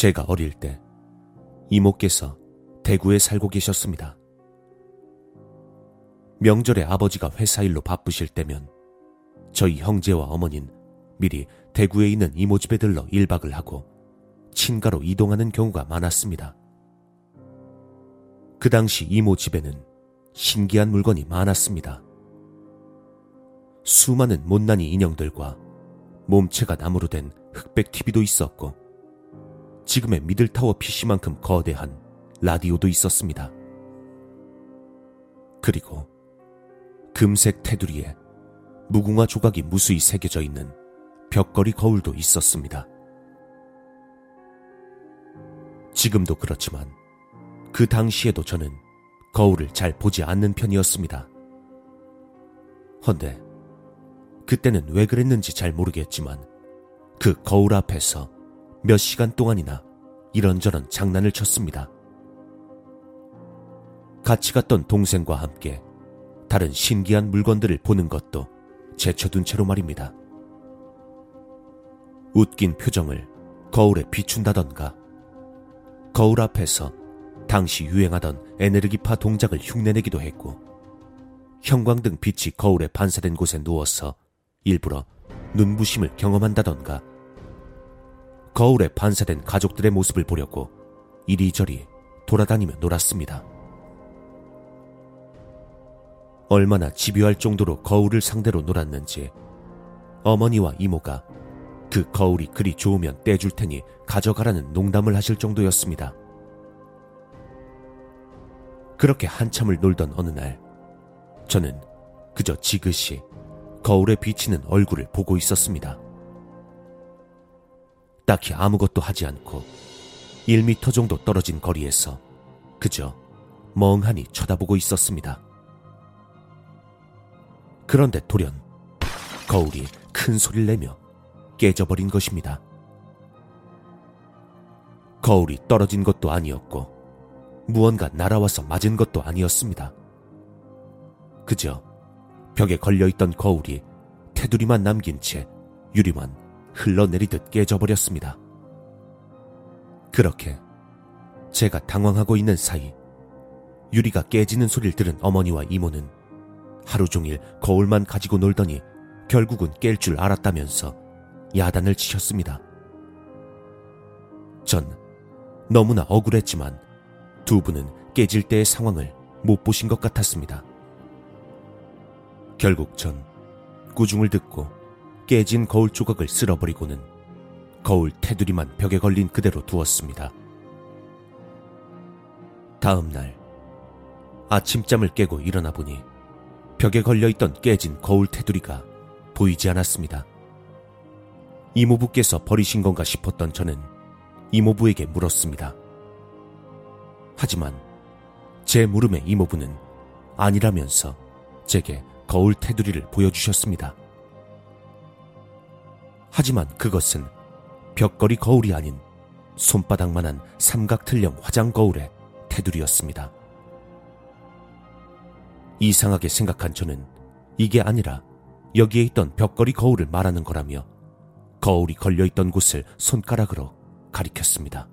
제가 어릴 때 이모께서 대구에 살고 계셨습니다. 명절에 아버지가 회사 일로 바쁘실 때면 저희 형제와 어머닌 미리 대구에 있는 이모 집에 들러 1박을 하고 친가로 이동하는 경우가 많았습니다. 그 당시 이모 집에는 신기한 물건이 많았습니다. 수많은 못난이 인형들과 몸체가 나무로 된 흑백 TV도 있었고 지금의 미들타워 PC만큼 거대한 라디오도 있었습니다. 그리고 금색 테두리에 무궁화 조각이 무수히 새겨져 있는 벽걸이 거울도 있었습니다. 지금도 그렇지만 그 당시에도 저는 거울을 잘 보지 않는 편이었습니다. 헌데 그때는 왜 그랬는지 잘 모르겠지만 그 거울 앞에서 몇 시간 동안이나 이런저런 장난을 쳤습니다. 같이 갔던 동생과 함께 다른 신기한 물건들을 보는 것도 제쳐둔 채로 말입니다. 웃긴 표정을 거울에 비춘다던가, 거울 앞에서 당시 유행하던 에네르기파 동작을 흉내내기도 했고, 형광등 빛이 거울에 반사된 곳에 누워서 일부러 눈부심을 경험한다던가, 거울에 반사된 가족들의 모습을 보려고 이리저리 돌아다니며 놀았습니다. 얼마나 집요할 정도로 거울을 상대로 놀았는지 어머니와 이모가 그 거울이 그리 좋으면 떼줄 테니 가져가라는 농담을 하실 정도였습니다. 그렇게 한참을 놀던 어느 날, 저는 그저 지그시 거울에 비치는 얼굴을 보고 있었습니다. 딱히 아무것도 하지 않고 1미터 정도 떨어진 거리에서 그저 멍하니 쳐다보고 있었습니다. 그런데 돌연 거울이 큰 소리를 내며 깨져버린 것입니다. 거울이 떨어진 것도 아니었고 무언가 날아와서 맞은 것도 아니었습니다. 그저 벽에 걸려있던 거울이 테두리만 남긴 채 유리만 흘러내리듯 깨져버렸습니다. 그렇게 제가 당황하고 있는 사이 유리가 깨지는 소리를 들은 어머니와 이모는 하루 종일 거울만 가지고 놀더니 결국은 깰 줄 알았다면서 야단을 치셨습니다. 전 너무나 억울했지만 두 분은 깨질 때의 상황을 못 보신 것 같았습니다. 결국 전 꾸중을 듣고 깨진 거울 조각을 쓸어버리고는 거울 테두리만 벽에 걸린 그대로 두었습니다. 다음 날 아침잠을 깨고 일어나 보니 벽에 걸려있던 깨진 거울 테두리가 보이지 않았습니다. 이모부께서 버리신 건가 싶었던 저는 이모부에게 물었습니다. 하지만 제 물음에 이모부는 아니라면서 제게 거울 테두리를 보여주셨습니다. 하지만 그것은 벽걸이 거울이 아닌 손바닥만한 삼각틀령 화장 거울의 테두리였습니다. 이상하게 생각한 저는 이게 아니라 여기에 있던 벽걸이 거울을 말하는 거라며 거울이 걸려있던 곳을 손가락으로 가리켰습니다.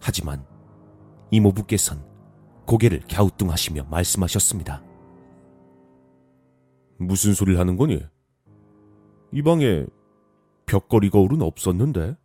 하지만 이모부께선 고개를 갸우뚱하시며 말씀하셨습니다. 무슨 소리를 하는 거니? 이 방에 벽걸이 거울은 없었는데?